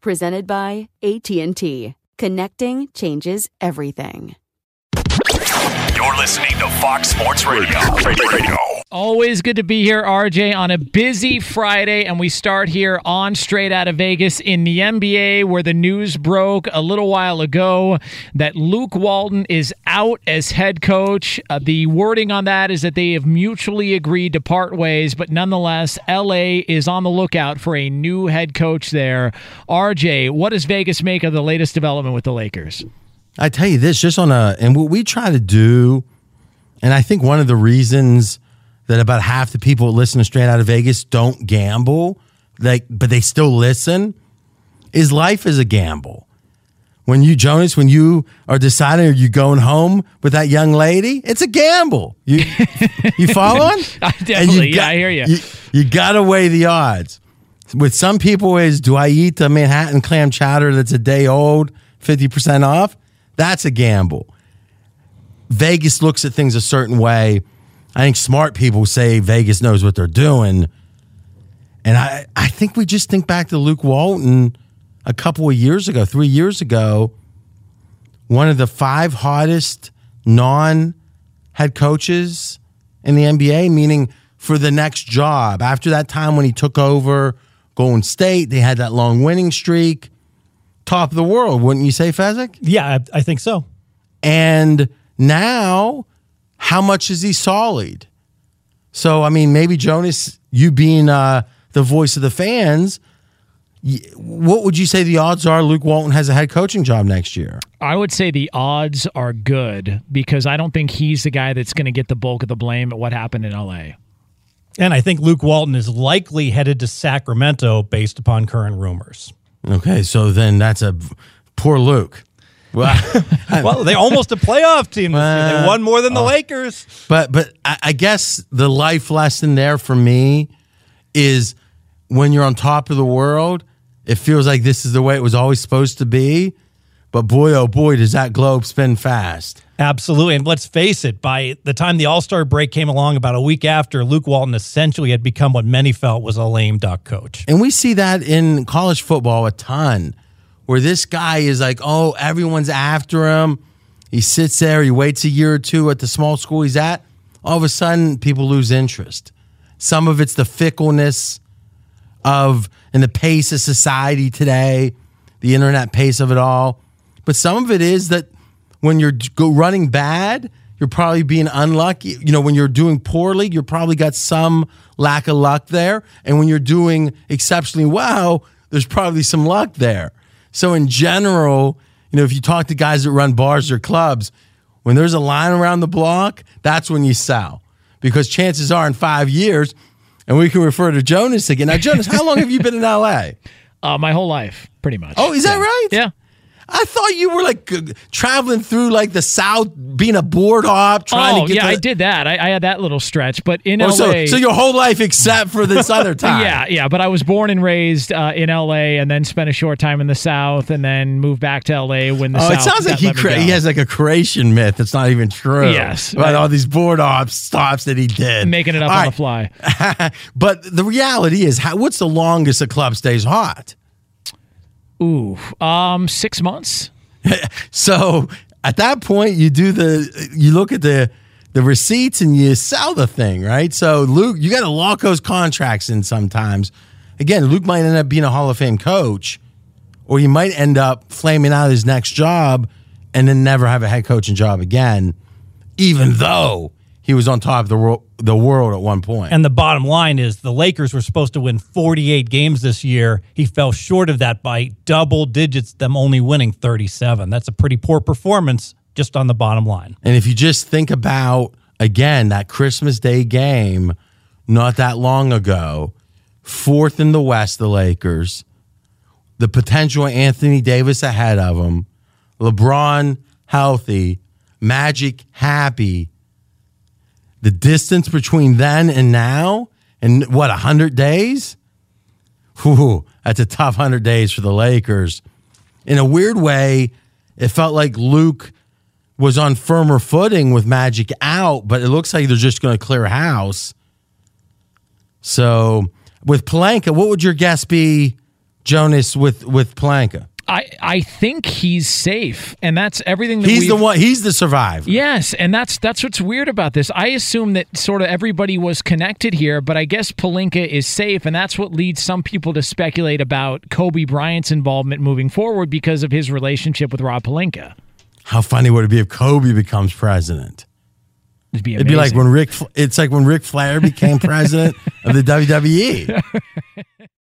Presented by AT&T. Connecting changes everything. You're listening to Fox Sports Radio. Radio. Always good to be here, RJ, on a busy Friday. And we start here on Straight Out of Vegas in the NBA, where the news broke a little while ago that Luke Walton is out as head coach. Uh, the wording on that is that they have mutually agreed to part ways, but nonetheless, LA is on the lookout for a new head coach there. RJ, what does Vegas make of the latest development with the Lakers? I tell you this, just on a, and what we try to do, and I think one of the reasons that about half the people that listen to Straight Out of Vegas don't gamble, like, but they still listen, is life is a gamble. When you, Jonas, when you are deciding are you going home with that young lady, it's a gamble. You, you following? I definitely, yeah, I hear you. You, you got to weigh the odds. With some people, is do I eat the Manhattan clam chowder that's a day old, fifty percent off? That's a gamble. Vegas looks at things a certain way. I think smart people say Vegas knows what they're doing. And I, I think we just think back to Luke Walton a couple of years ago, three years ago, one of the five hottest non head coaches in the NBA, meaning for the next job. After that time when he took over Golden State, they had that long winning streak. Top of the world, wouldn't you say, Fezzik? Yeah, I, I think so. And now, how much is he solid? So, I mean, maybe Jonas, you being uh, the voice of the fans, what would you say the odds are Luke Walton has a head coaching job next year? I would say the odds are good because I don't think he's the guy that's going to get the bulk of the blame at what happened in LA. And I think Luke Walton is likely headed to Sacramento based upon current rumors. Okay, so then that's a poor Luke. Well, well, they're almost a playoff team. This year. They won more than the oh. Lakers. But but I, I guess the life lesson there for me is when you're on top of the world, it feels like this is the way it was always supposed to be. But boy, oh boy, does that globe spin fast. Absolutely. And let's face it, by the time the All Star break came along, about a week after, Luke Walton essentially had become what many felt was a lame duck coach. And we see that in college football a ton, where this guy is like, oh, everyone's after him. He sits there, he waits a year or two at the small school he's at. All of a sudden, people lose interest. Some of it's the fickleness of and the pace of society today, the internet pace of it all. But some of it is that when you're running bad, you're probably being unlucky. You know, when you're doing poorly, you're probably got some lack of luck there. And when you're doing exceptionally well, there's probably some luck there. So in general, you know, if you talk to guys that run bars or clubs, when there's a line around the block, that's when you sell. Because chances are in five years, and we can refer to Jonas again. Now, Jonas, how long have you been in LA? Uh, my whole life, pretty much. Oh, is that right? Yeah. I thought you were like traveling through like the South, being a board hop, trying oh, to get yeah, to I did that. I, I had that little stretch, but in Oh, LA. so, so your whole life except for this other time. Yeah, yeah, but I was born and raised uh, in LA, and then spent a short time in the South, and then moved back to LA when the Oh, South. it sounds like he let me cre- go. he has like a creation myth that's not even true. Yes. about all these board off stops that he did, making it up All on right. the fly. but the reality is, how, what's the longest a club stays hot? Ooh, um, six months. So at that point, you do the you look at the the receipts and you sell the thing, right? So Luke, you got to lock those contracts in sometimes. Again, Luke might end up being a Hall of Fame coach, or he might end up flaming out his next job and then never have a head coaching job again, even though he was on top of the world, the world at one point. And the bottom line is the Lakers were supposed to win 48 games this year. He fell short of that by double digits, them only winning 37. That's a pretty poor performance just on the bottom line. And if you just think about again that Christmas Day game not that long ago, fourth in the West, the Lakers, the potential Anthony Davis ahead of him, LeBron healthy, Magic happy. The distance between then and now, and what, 100 days? Whew, that's a tough 100 days for the Lakers. In a weird way, it felt like Luke was on firmer footing with Magic out, but it looks like they're just going to clear house. So with Pelinka, what would your guess be, Jonas, with with Pelinka? I I think he's safe, and that's everything. That He's the one. He's the survivor. Yes, and that's that's what's weird about this. I assume that sort of everybody was connected here, but I guess Pelinka is safe, and that's what leads some people to speculate about Kobe Bryant's involvement moving forward because of his relationship with Rob Pelinka. How funny would it be if Kobe becomes president? It'd be, It'd be like when Rick. It's like when Ric Flair became president of the. WWE.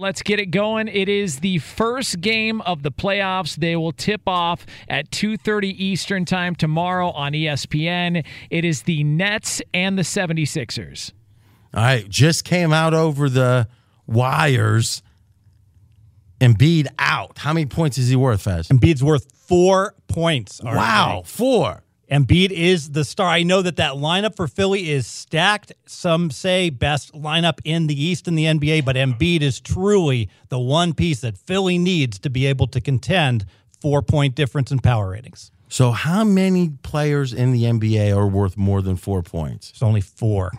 Let's get it going. It is the first game of the playoffs. They will tip off at 2:30 Eastern Time tomorrow on ESPN. It is the Nets and the 76ers. All right, just came out over the wires. Embiid out. How many points is he worth, Fez? Embiid's worth four points. RJ. Wow, four. Embiid is the star. I know that that lineup for Philly is stacked. Some say best lineup in the East in the NBA, but Embiid is truly the one piece that Philly needs to be able to contend four point difference in power ratings. So, how many players in the NBA are worth more than four points? It's only four.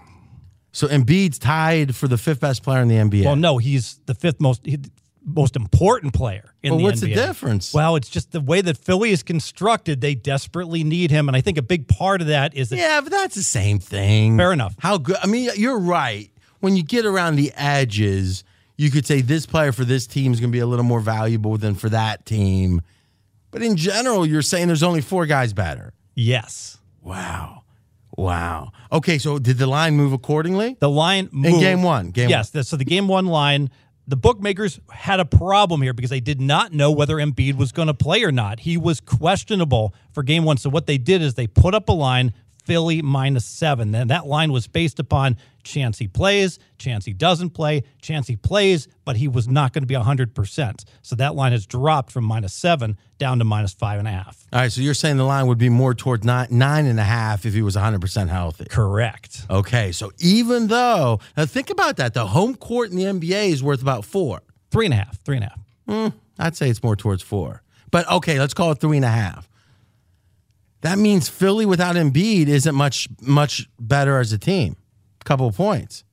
So, Embiid's tied for the fifth best player in the NBA. Well, no, he's the fifth most he- most important player in Well, the what's the difference? Well, it's just the way that Philly is constructed. They desperately need him, and I think a big part of that is that Yeah, but that's the same thing. Fair enough. How good? I mean, you're right. When you get around the edges, you could say this player for this team is going to be a little more valuable than for that team. But in general, you're saying there's only four guys better. yes, Wow. Wow. Okay, so did the line move accordingly? the line moved. In game one, game yes, the- so the game one line. The bookmakers had a problem here because they did not know whether Embiid was going to play or not. He was questionable for game one. So what they did is they put up a line Philly minus seven. And that line was based upon chance he plays, chance he doesn't play, chance he plays, but he was not going to be 100%. So that line has dropped from minus seven down to minus five and a half. All right, so you're saying the line would be more toward nine, nine and a half if he was 100% healthy. Correct. Okay, so even though, now think about that, the home court in the NBA is worth about four. Three and a half, three and a half. Hmm, I'd say it's more towards four. But okay, let's call it three and a half. That means Philly without Embiid isn't much much better as a team. Couple of points.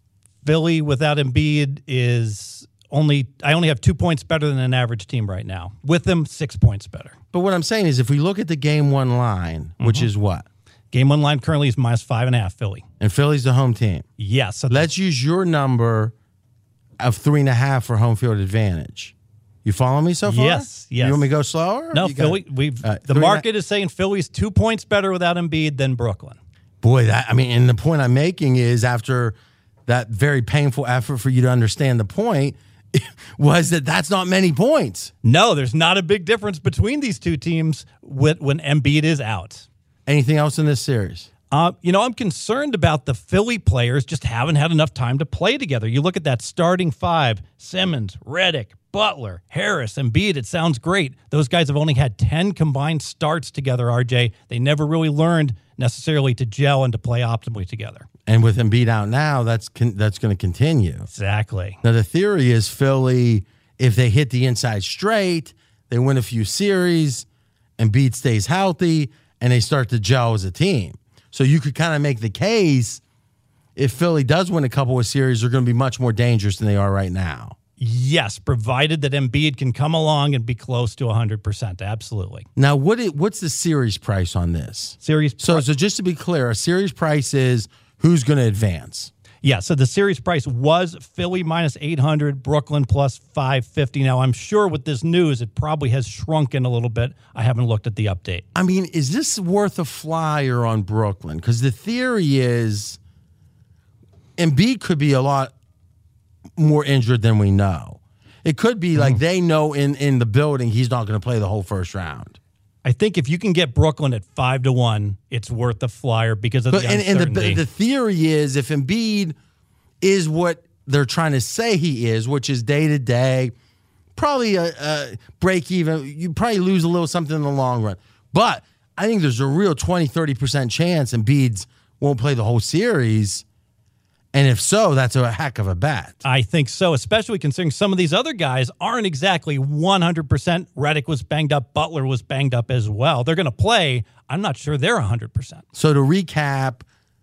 Philly without Embiid is only I only have two points better than an average team right now. With them, six points better. But what I'm saying is if we look at the game one line, which mm-hmm. is what? Game one line currently is minus five and a half. Philly. And Philly's the home team. Yes. So Let's use your number of three and a half for home field advantage. You follow me so far? Yes, yes. You want me to go slower? no You got Philly. We've right, the market is saying Philly's two points better without Embiid than Brooklyn. Boy, that I mean, and the point I'm making is after that very painful effort for you to understand the point was that that's not many points. No, there's not a big difference between these two teams with, when Embiid is out. Anything else in this series? Uh, you know, I'm concerned about the Philly players just haven't had enough time to play together. You look at that starting five Simmons, Redick, Butler, Harris, Embiid. It sounds great. Those guys have only had 10 combined starts together, RJ. They never really learned necessarily to gel and to play optimally together. And with Embiid out now, that's con- that's going to continue. Exactly. Now the theory is Philly, if they hit the inside straight, they win a few series, Embiid stays healthy, and they start to gel as a team. So you could kind of make the case if Philly does win a couple of series, they're going to be much more dangerous than they are right now. Yes, provided that Embiid can come along and be close to 100%. Absolutely. Now, what it, what's the series price on this? Series So, so just to be clear, a series price is who's going to advance. Yeah, so the series price was Philly minus 800, Brooklyn plus 550. Now, I'm sure with this news, it probably has shrunken a little bit. I haven't looked at the update. I mean, is this worth a flyer on Brooklyn? Because the theory is Embiid could be a lot more injured than we know. It could be like mm-hmm. they know in in the building he's not going to play the whole first round. I think if you can get Brooklyn at five to one, it's worth the flyer because of But the and, and the the theory is if Embiid is what they're trying to say he is, which is day to day, probably a, a break even. You probably lose a little something in the long run. But I think there's a real 20, 30% chance Embiid's won't play the whole series. And if so, that's a heck of a bet. I think so, especially considering some of these other guys aren't exactly 100%. Redick was banged up, Butler was banged up as well. They're going to play. I'm not sure they're 100%. So to recap,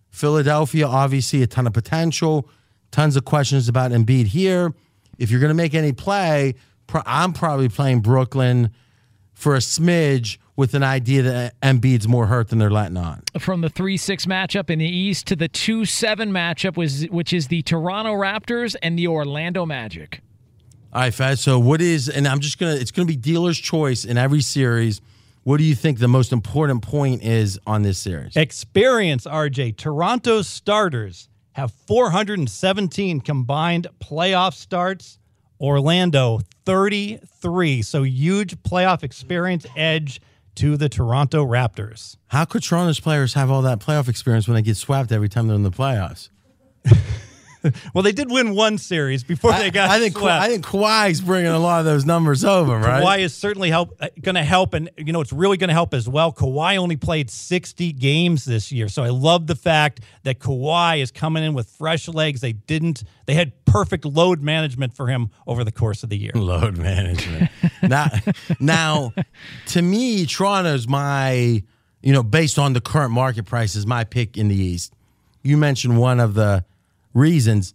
Philadelphia obviously a ton of potential, tons of questions about Embiid here. If you're going to make any play, pro- I'm probably playing Brooklyn for a smidge with an idea that Embiid's more hurt than they're letting on. From the 3 6 matchup in the East to the 2 7 matchup, was, which is the Toronto Raptors and the Orlando Magic. All right, Fez. So what is, and I'm just gonna, it's gonna be dealer's choice in every series. What do you think the most important point is on this series? Experience, RJ. Toronto starters have 417 combined playoff starts. Orlando, 33. So huge playoff experience edge to the Toronto Raptors. How could Toronto's players have all that playoff experience when they get swept every time they're in the playoffs? Well, they did win one series before they got I think swept. I think Kawhi's bringing a lot of those numbers over, right? Kawhi is certainly help uh, going to help, and you know it's really going to help as well. Kawhi only played 60 games this year, so I love the fact that Kawhi is coming in with fresh legs. They didn't, they had perfect load management for him over the course of the year. Load management. now, now, to me, Toronto's my, you know, based on the current market prices, my pick in the East. You mentioned one of the reasons.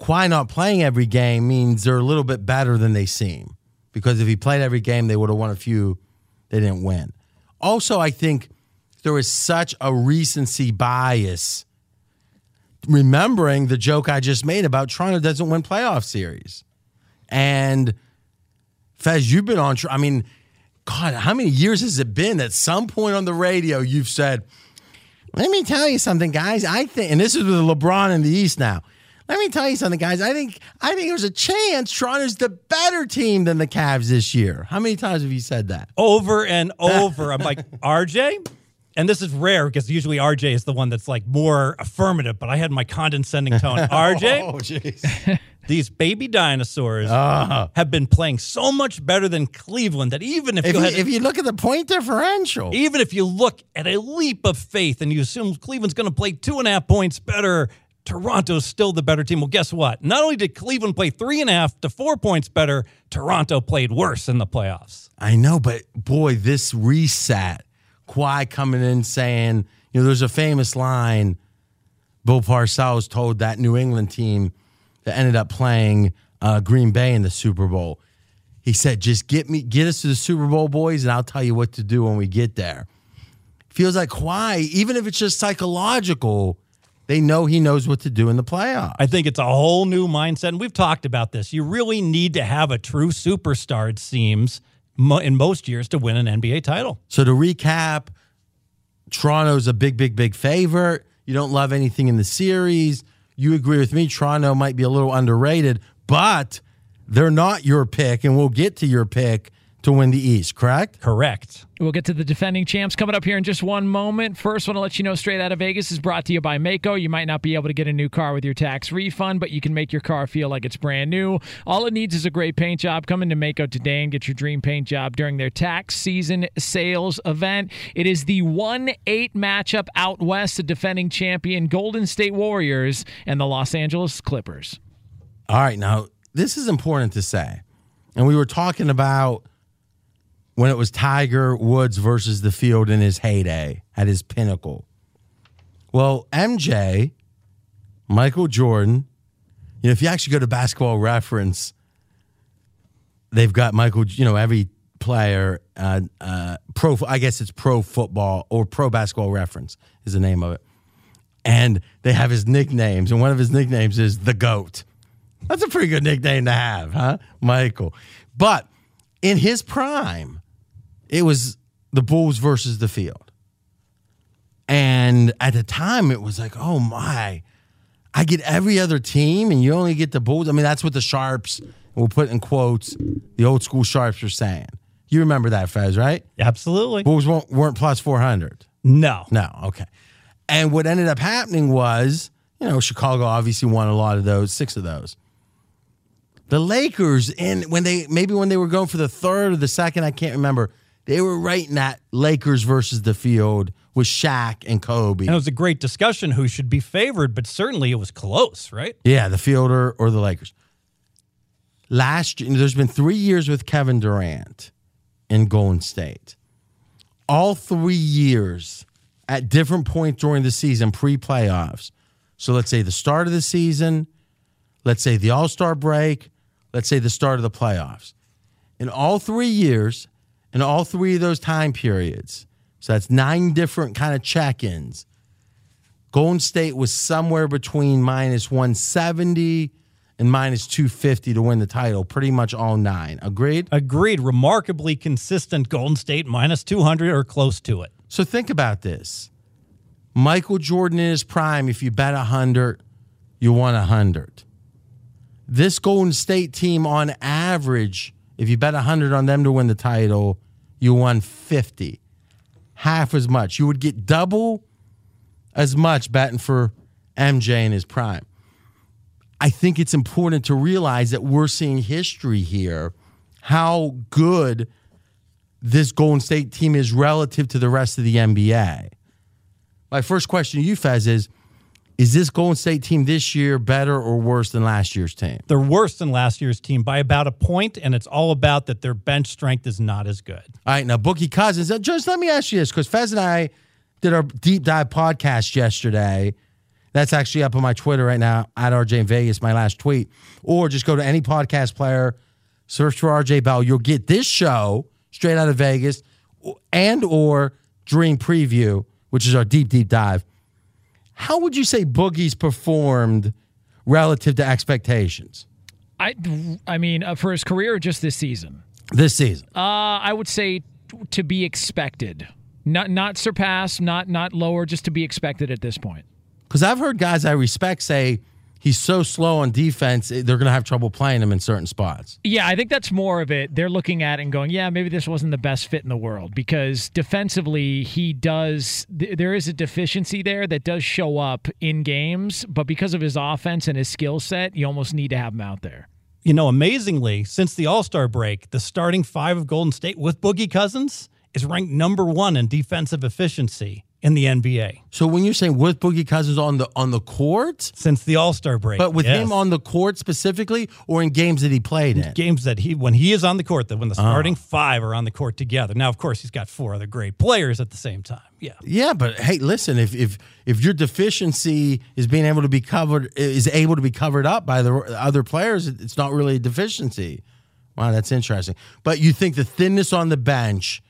Kawhi not playing every game means they're a little bit better than they seem. Because if he played every game, they would have won a few. They didn't win. Also, I think there is such a recency bias. Remembering the joke I just made about Toronto doesn't win playoff series. And Fez, you've been on. I mean, God, how many years has it been? At some point on the radio, you've said, "Let me tell you something, guys. I think," and this is with LeBron in the East now. Let me tell you something, guys. I think I think there's a chance Toronto's the better team than the Cavs this year. How many times have you said that? Over and over, I'm like RJ, and this is rare because usually RJ is the one that's like more affirmative, but I had my condescending tone. RJ, Oh, jeez. These baby dinosaurs ah. have been playing so much better than Cleveland that even if, If you you, had if you look at the point differential, even if you look at a leap of faith and you assume Cleveland's going to play two and a half points better, Toronto's still the better team. Well, guess what? Not only did Cleveland play three and a half to four points better, Toronto played worse in the playoffs. I know, but boy, this reset, Kawhi coming in saying, you know, there's a famous line Bill Parcells told that New England team that ended up playing uh, Green Bay in the Super Bowl. He said, "Just get me, get us to the Super Bowl, boys, and I'll tell you what to do when we get there." Feels like Kawhi, even if it's just psychological, they know he knows what to do in the playoffs. I think it's a whole new mindset. And we've talked about this. You really need to have a true superstar, it seems, in most years to win an NBA title. So to recap, Toronto's a big, big, big favorite. You don't love anything in the series. You agree with me. Toronto might be a little underrated, but they're not your pick, and we'll get to your pick to win the East, correct? Correct. We'll get to the defending champs coming up here in just one moment. First, want to let you know Straight Out of Vegas is brought to you by Maaco. You might not be able to get a new car with your tax refund, but you can make your car feel like it's brand new. All it needs is a great paint job. Come into Maaco today and get your dream paint job during their tax season sales event. It is the 1 8 matchup out west, the defending champion Golden State Warriors and the Los Angeles Clippers. All right, now this is important to say. And we were talking about when it was Tiger Woods versus the field in his heyday, at his pinnacle. Well, MJ, Michael Jordan, you know, if you actually go to basketball reference, they've got Michael, you know, every player, uh, uh, pro, I guess it's pro football or pro basketball reference is the name of it. And they have his nicknames, and one of his nicknames is the GOAT. That's a pretty good nickname to have, huh? Michael. But in his prime, it was the Bulls versus the field. And at the time, it was like, oh my, I get every other team and you only get the Bulls. I mean, that's what the Sharps, We'll put in quotes the old school sharps were saying. You remember that, Fez, right? Absolutely. Bulls weren't, weren't plus 400. No. No, okay. And what ended up happening was, you know, Chicago obviously won a lot of those, six of those. The Lakers, and when they maybe when they were going for the third or the second, I can't remember. They were right in that Lakers versus the field with Shaq and Kobe. And it was a great discussion who should be favored, but certainly it was close, right? Yeah, the field or, or the Lakers. Last year, there's been three years with Kevin Durant in Golden State. All three years at different points during the season, pre playoffs. So let's say the start of the season, let's say the All Star break, let's say the start of the playoffs. In all three years, in all three of those time periods, so that's nine different kind of check ins. Golden State was somewhere between minus 170 and minus 250 to win the title, pretty much all nine. Agreed? Agreed. Remarkably consistent Golden State minus 200 or close to it. So think about this. Michael Jordan in his prime, if you bet 100, you won 100. This Golden State team, on average, if you bet 100 on them to win the title, you won 50. Half as much. You would get double as much betting for MJ in his prime. I think it's important to realize that we're seeing history here, how good this Golden State team is relative to the rest of the NBA. My first question to you, Fez, is Is this Golden State team this year better or worse than last year's team? They're worse than last year's team by about a point, and it's all about that their bench strength is not as good. All right, now Boogie Cousins. uh, Just let me ask you this, because Fez and I did our deep dive podcast yesterday. That's actually up on my Twitter right now at RJ in Vegas, my last tweet. Or just go to any podcast player, search for RJ Bell. You'll get this show straight out of Vegas and or Dream Preview, which is our deep, deep dive. How would you say Boogie's performed relative to expectations I, I mean, uh, for his career, or just this season. this season? Uh, I would say to be expected, not not surpass, not not lower, just to be expected at this point. Because I've heard guys I respect say he's so slow on defense, eh, they're going to have trouble playing him in certain spots. Yeah, I think that's more of it. They're looking at it and going, yeah, maybe this wasn't the best fit in the world because defensively, he does, th- there is a deficiency there that does show up in games, but because of his offense and his skill set, you almost need to have him out there. You know, amazingly, since the All Star break, the starting five of Golden State with Boogie Cousins is ranked number one in defensive efficiency in the NBA So when you're saying with Boogie Cousins on the on the court, since the All Star break. but with Yes. him on the court specifically, or in games that he played in, games that he when he is on the court, that when the Ah. starting five are on the court together. Now, of course, he's got four other great players at the same time. Yeah. yeah. But hey, listen, if if if your deficiency is being able to be covered, is able to be covered up by the other players, it's not really a deficiency. Wow, that's interesting. But you think the thinness on the bench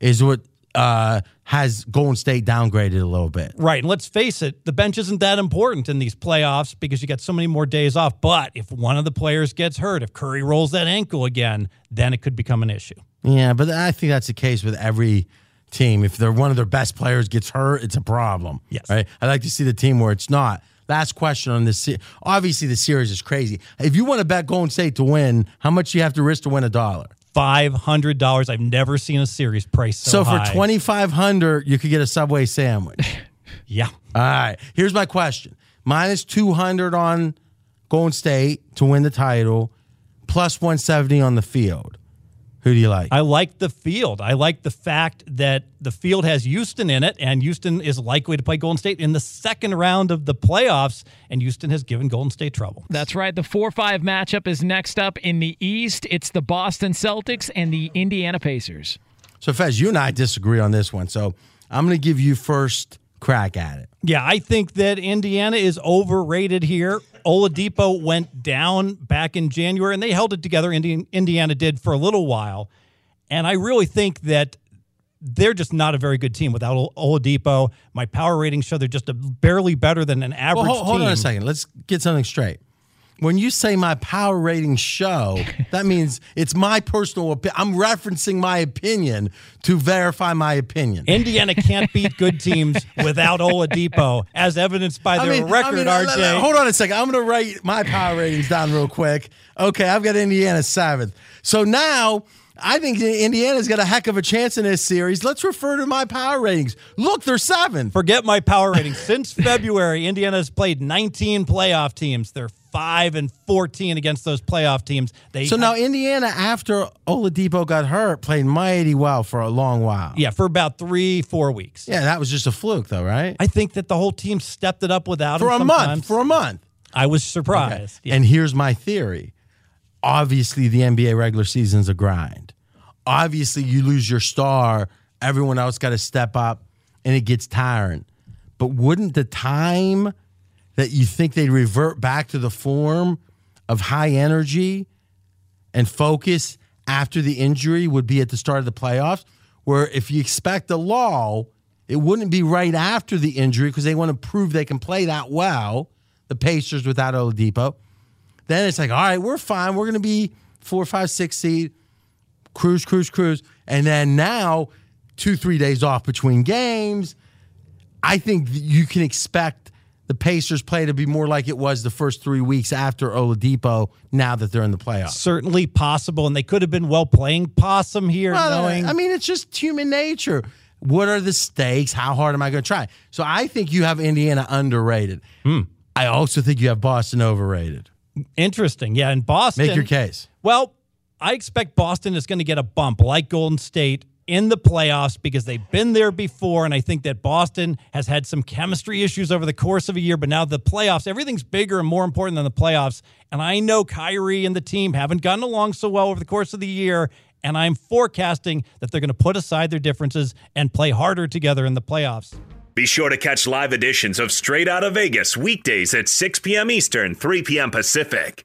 is what uh, has Golden State downgraded a little bit? Right. And let's face it, the bench isn't that important in these playoffs because you got so many more days off. But if one of the players gets hurt, if Curry rolls that ankle again, then it could become an issue. Yeah, but I think that's the case with every team. If they're one of their best players gets hurt, it's a problem. Yes. Right. I like to see the team where it's not. Last question on this. Obviously, the series is crazy. If you want to bet Golden State to win, how much do you have to risk to win a dollar? Five hundred dollars. I've never seen a series price so, So, for high. twenty five hundred, you could get a Subway sandwich. yeah. All right. Here's my question: minus two hundred on Golden State to win the title, plus one seventy on the field. Who do you like? I like the field. I like the fact that the field has Houston in it, and Houston is likely to play Golden State in the second round of the playoffs, and Houston has given Golden State trouble. That's right. The 4 5 matchup is next up in the East. It's the Boston Celtics and the Indiana Pacers. So, Fez, you and I disagree on this one. So, I'm going to give you first crack at it. Yeah, I think that Indiana is overrated here. Oladipo went down back in January, and they held it together. Indiana did for a little while, and I really think that they're just not a very good team without Ol- Oladipo. My power ratings show they're just a barely better than an average Well, hold, hold on a second. Let's get something straight. When you say my power rating show, that means it's my personal opinion. I'm referencing my opinion to verify my opinion. Indiana can't beat good teams without Oladipo, as evidenced by their record, uh, RJ. l- l- hold on a second. I'm going to write my power ratings down real quick. Okay, I've got Indiana seventh. So now I think Indiana's got a heck of a chance in this series. Let's refer to my power ratings. Look, they're seventh. Forget my power rating. Since February, Indiana has played 19 playoff teams. They're 5 and 14 against those playoff teams. They So now Indiana, after Oladipo got hurt, played mighty well for a long while. yeah, for about 3 4 weeks. Yeah, that was just a fluke, though, right? I think that the whole team stepped it up without him for him a month. For a month. I was surprised. Yeah. And here's my theory. Obviously, the NBA regular season's a grind. Obviously, you lose your star, everyone else got to step up, and it gets tiring. But wouldn't the time that you think they'd revert back to the form of high energy and focus after the injury would be at the start of the playoffs? Where if you expect a lull, it wouldn't be right after the injury because they want to prove they can play that well, the Pacers without Oladipo. Then it's like, all right, we're fine. We're going to be four, five, six seed, cruise, cruise, cruise. And then now, two, three days off between games. I think you can expect the Pacers play to be more like it was the first three weeks after Oladipo now that they're in the playoffs. Certainly possible, and they could have been well playing possum here, Well, knowing I mean, it's just human nature. What are the stakes? How hard am I going to try? So I think you have Indiana underrated. Hmm. I also think you have Boston overrated. interesting. Yeah, in Boston. Make your case. Well, I expect Boston is going to get a bump like Golden State in the playoffs because they've been there before. And I think that Boston has had some chemistry issues over the course of a year, but now the playoffs, everything's bigger and more important than the playoffs. And I know Kyrie and the team haven't gotten along so well over the course of the year. And I'm forecasting that they're going to put aside their differences and play harder together in the playoffs. Be sure to catch live editions of Straight Out of Vegas weekdays at 6 p.m. Eastern, 3 p.m. Pacific.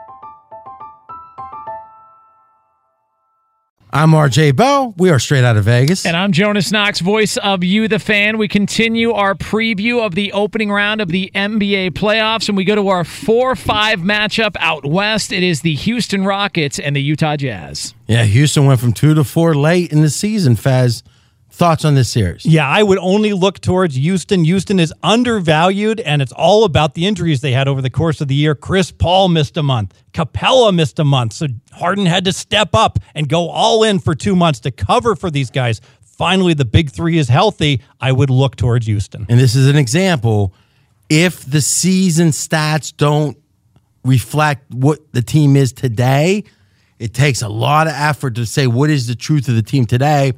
I'm RJ Bell. We are straight out of Vegas. And I'm Jonas Knox, voice of You, the fan. We continue our preview of the opening round of the NBA playoffs, and we go to our 4 5 matchup out west. It is the Houston Rockets and the Utah Jazz. Yeah, Houston went from two to four late in the season, Fez. Thoughts on this series? Yeah, I would only look towards Houston. Houston is undervalued, and it's all about the injuries they had over the course of the year. Chris Paul missed a month. Capela missed a month. So Harden had to step up and go all in for two months to cover for these guys. Finally, the big three is healthy. I would look towards Houston. And this is an example. If the season stats don't reflect what the team is today, it takes a lot of effort to say what is the truth of the team today.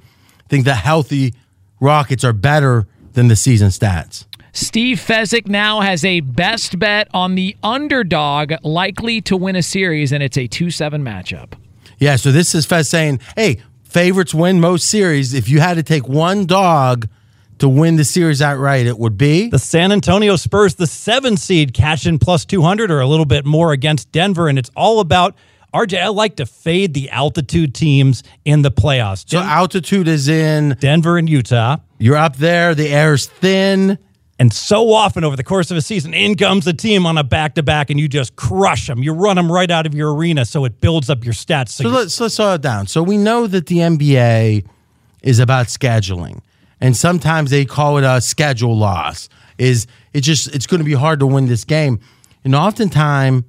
I think the healthy Rockets are better than the season stats. Steve Fezzik now has a best bet on the underdog likely to win a series, and it's a 2 7 matchup. Yeah, so this is Fez saying, hey, favorites win most series. If you had to take one dog to win the series outright, it would be the San Antonio Spurs, the seven seed, cash in plus 200 or a little bit more against Denver. And it's all about RJ, I like to fade the altitude teams in the playoffs. So altitude is in Denver and Utah. You're up there, the air's thin. And so often over the course of a season, in comes a team on a back to back, and you just crush them. You run them right out of your arena, so it builds up your stats. So, so let's let's slow it down. So we know that the NBA is about scheduling, and sometimes they call it a schedule loss. Is it just it's going to be hard to win this game, and oftentimes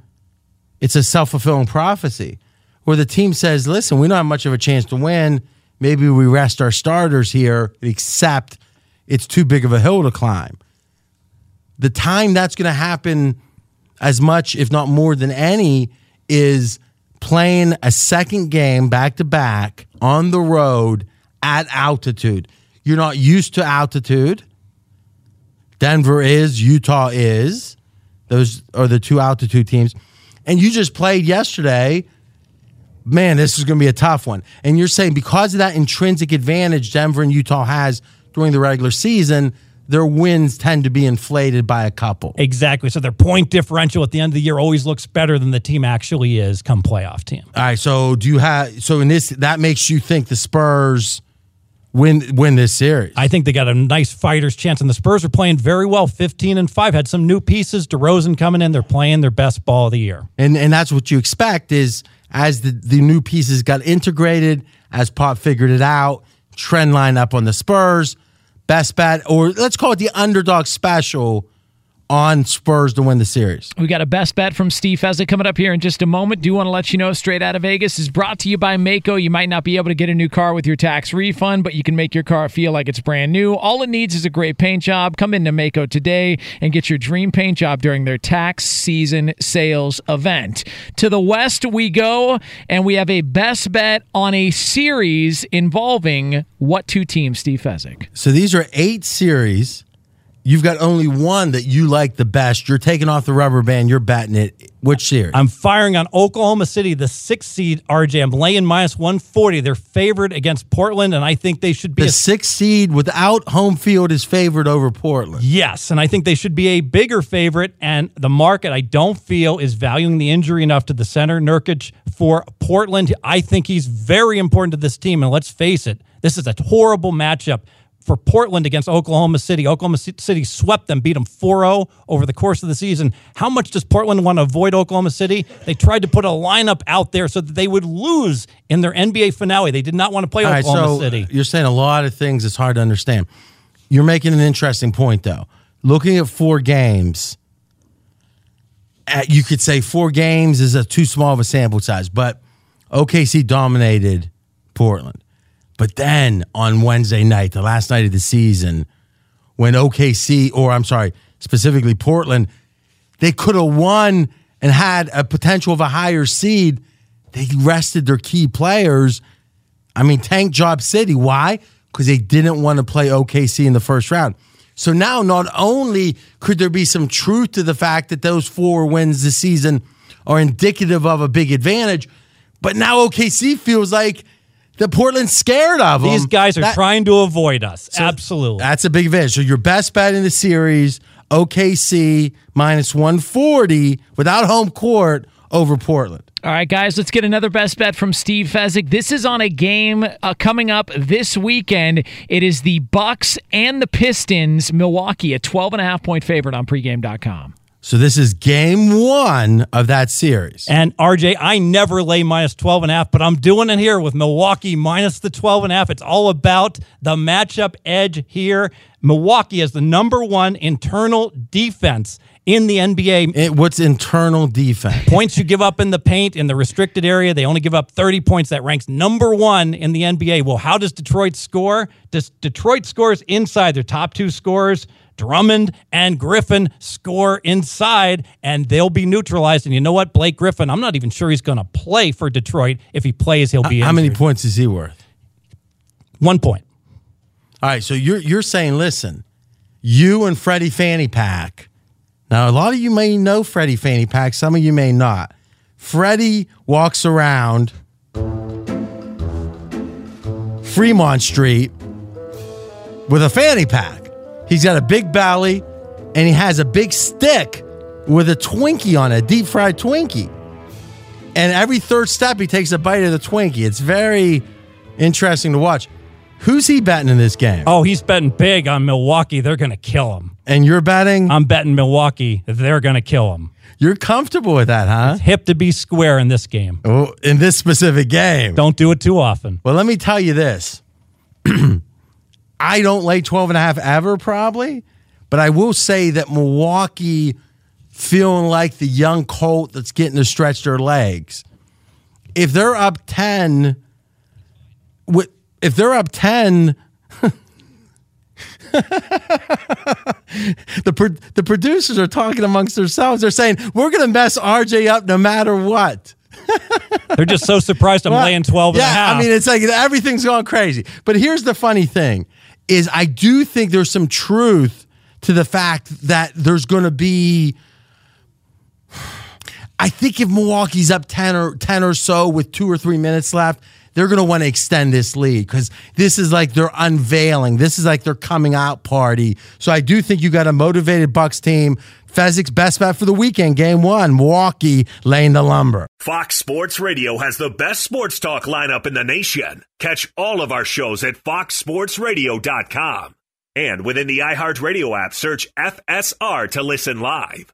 it's a self fulfilling prophecy where the team says, "Listen, we don't have much of a chance to win. Maybe we rest our starters here, except it's too big of a hill to climb." the time that's going to happen as much, if not more than any, is playing a second game back to back on the road at altitude. You're not used to altitude. Denver is, Utah is. Those are the two altitude teams. And you just played yesterday. Man, this is going to be a tough one. And you're saying because of that intrinsic advantage Denver and Utah has during the regular season, their wins tend to be inflated by a couple. Exactly. So their point differential at the end of the year always looks better than the team actually is come playoff team. All right. So do you have so in this that makes you think the Spurs win win this series? I think they got a nice fighter's chance, and the Spurs are playing very well. Fifteen and five had some new pieces. DeRozan coming in, they're playing their best ball of the year, and and that's what you expect is as the the new pieces got integrated, as Pop figured it out, trend line up on the Spurs best bet, or let's call it the underdog special on Spurs to win the series. We got a best bet from Steve Fezzik coming up here in just a moment. Do want to let you know straight out of Vegas is brought to you by Maaco. You might not be able to get a new car with your tax refund, but you can make your car feel like it's brand new. All it needs is a great paint job. Come into Maaco today and get your dream paint job during their tax season sales event. To the west we go, and we have a best bet on a series involving what two teams, Steve Fezzik? So these are eight series You've got only one that you like the best. You're taking off the rubber band. You're batting it. Which series? I'm firing on Oklahoma City, the sixth seed. RJ, I'm laying minus 140. They're favored against Portland, and I think they should be the a, sixth seed without home field is favored over Portland. Yes, and I think they should be a bigger favorite. And the market, I don't feel, is valuing the injury enough to the center Nurkic for Portland. I think he's very important to this team, and let's face it, this is a horrible matchup for Portland against Oklahoma City. Oklahoma City swept them, beat them 4 0 over the course of the season. How much does Portland want to avoid Oklahoma City? They tried to put a lineup out there so that they would lose in their NBA finale. They did not want to play All Oklahoma right, so City. Uh, you're saying a lot of things it's hard to understand. You're making an interesting point, though. Looking at four games, at, you could say four games is a too small of a sample size, but OKC dominated Portland. But then on Wednesday night, the last night of the season, when OKC, or I'm sorry, specifically Portland, they could have won and had a potential of a higher seed. They rested their key players. I mean, Tank Job City. Why? Because they didn't want to play OKC in the first round. So now, not only could there be some truth to the fact that those four wins this season are indicative of a big advantage. But now OKC feels like the Portland's scared of them. These guys are That- trying to avoid us. Absolutely. That's a big advantage. So your best bet in the series, OKC minus 140 without home court over Portland. All right, guys, let's get another best bet from Steve Fezzik. This is on a game uh, coming up this weekend. It is the Bucks and the Pistons, Milwaukee, a 12 and a half point favorite on pregame.com. So this is game one of that series. And RJ, I never lay minus 12 and a half, but I'm doing it here with Milwaukee minus the 12 and a half. It's all about the matchup edge here. Milwaukee is the number one internal defense in the NBA. It, what's internal defense? Points you give up in the paint in the restricted area, they only give up 30 points. That ranks number one in the NBA. Well, how does Detroit score? Does Detroit scores inside their top two scorers? Drummond and Griffin score inside, and they'll be neutralized. And you know what? Blake Griffin, I'm not even sure he's going to play for Detroit. If he plays, he'll be How many points is he worth? One point. All right, so you're you're saying, listen, you and Freddie Fanny Pack. Now, a lot of you may know Freddie Fanny Pack, some of you may not. Freddie walks around Fremont Street with a fanny pack. He's got a big belly and he has a big stick with a Twinkie on it, a deep fried Twinkie. And every third step, he takes a bite of the Twinkie. It's very interesting to watch. Who's he betting in this game? Oh, he's betting big on Milwaukee. They're going to kill him. And you're betting? I'm betting Milwaukee. They're going to kill him. You're comfortable with that, huh? Hip to be square in this game. Oh, in this specific game. Don't do it too often. Well, let me tell you this. I don't lay 12 and a half ever, probably, but I will say that Milwaukee feeling like the young colt that's getting to stretch their legs. If they're up 10, if they're up 10, the pro- the producers are talking amongst themselves. They're saying we're going to mess RJ up no matter what. They're just so surprised I'm Well, laying 12 yeah, a half. I mean, it's like everything's going crazy. But here's the funny thing is I do think there's some truth to the fact that there's going to be I think if Milwaukee's up 10 or 10 or so with 2 or 3 minutes left, they're going to want to extend this lead cuz this is like their unveiling. This is like their coming out party. So I do think you got a motivated Bucks team. Fezzik's best bet for the weekend, game 1, Milwaukee laying the lumber. Fox Sports Radio has the best sports talk lineup in the nation. Catch all of our shows at foxsportsradio.com. And within the iHeartRadio app, search FSR to listen live.